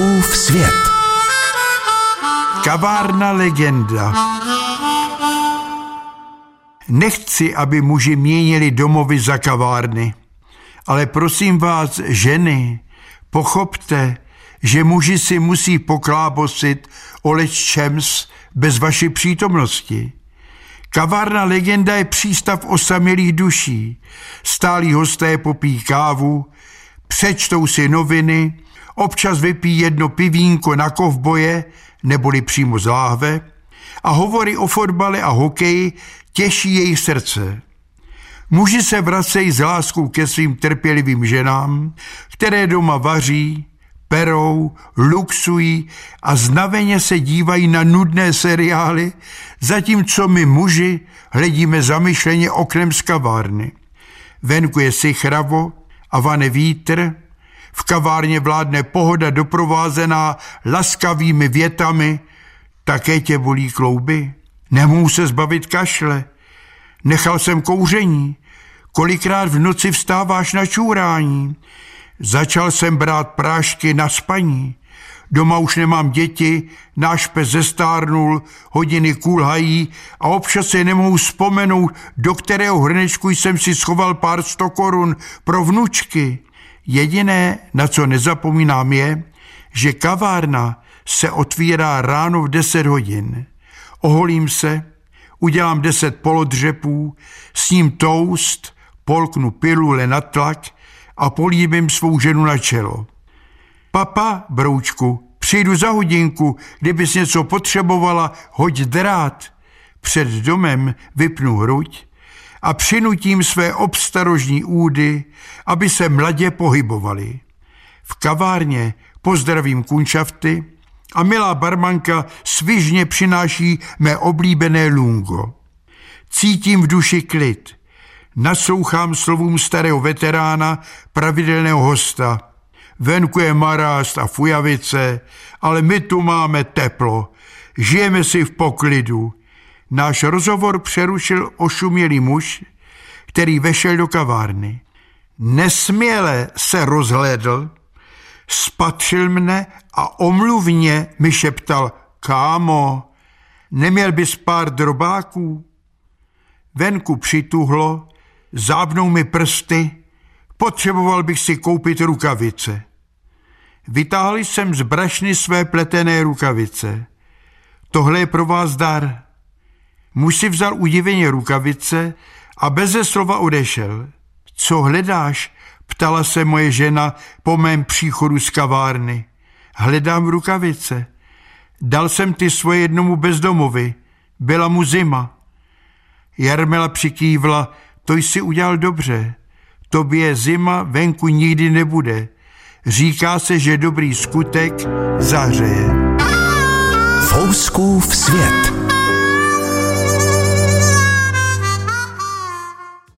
Fouskův svět. Kavárna legenda. Nechci, aby muži měnili domovy za kavárny, ale prosím vás, ženy, pochopte, že muži si musí poklábosit o čems bez vaší přítomnosti. Kavárna Legenda je přístav osamělých duší. Stálí hosté popí kávu, přečtou si noviny, občas vypí jedno pivínko na kovboje, neboli přímo z láhve, a hovory o fotbale a hokeji těší jejich srdce. Muži se vracejí s láskou ke svým trpělivým ženám, které doma vaří, perou, luxují a znaveně se dívají na nudné seriály, zatímco my muži hledíme zamyšleně oknem z kavárny. Venku je sichravo a vane vítr, v kavárně vládne pohoda doprovázená laskavými větami, také tě bolí klouby, nemůžu se zbavit kašle, nechal jsem kouření, kolikrát v noci vstáváš na čůrání, Začal jsem brát prášky na spaní. Doma už nemám děti, náš pes zestárnul, hodiny kulhají a občas se nemohu vzpomenout, do kterého hrnečku jsem si schoval pár sto korun pro vnučky. Jediné, na co nezapomínám, je, že kavárna se otvírá ráno v deset hodin. Oholím se, udělám deset polodřepů, ním toast, polknu pilule na tlak a políbím svou ženu na čelo. Papa, broučku, přijdu za hodinku, kdybys něco potřebovala, hoď drát. Před domem vypnu hruď a přinutím své obstarožní údy, aby se mladě pohybovali. V kavárně pozdravím kunčafty a milá barmanka svižně přináší mé oblíbené lungo. Cítím v duši klid – Naslouchám slovům starého veterána, pravidelného hosta. Venku je marást a fujavice, ale my tu máme teplo. Žijeme si v poklidu. Náš rozhovor přerušil ošumělý muž, který vešel do kavárny. Nesměle se rozhlédl, spatřil mne a omluvně mi šeptal, kámo, neměl bys pár drobáků? Venku přituhlo, Závnou mi prsty, potřeboval bych si koupit rukavice. Vytáhl jsem z brašny své pletené rukavice. Tohle je pro vás dar. Muž si vzal udiveně rukavice a beze slova odešel. Co hledáš? ptala se moje žena po mém příchodu z kavárny. Hledám rukavice. Dal jsem ty svoje jednomu bezdomovi. Byla mu zima. Jarmila přikývla, to jsi udělal dobře. Tobě zima venku nikdy nebude. Říká se, že dobrý skutek zahřeje. Fouskův svět.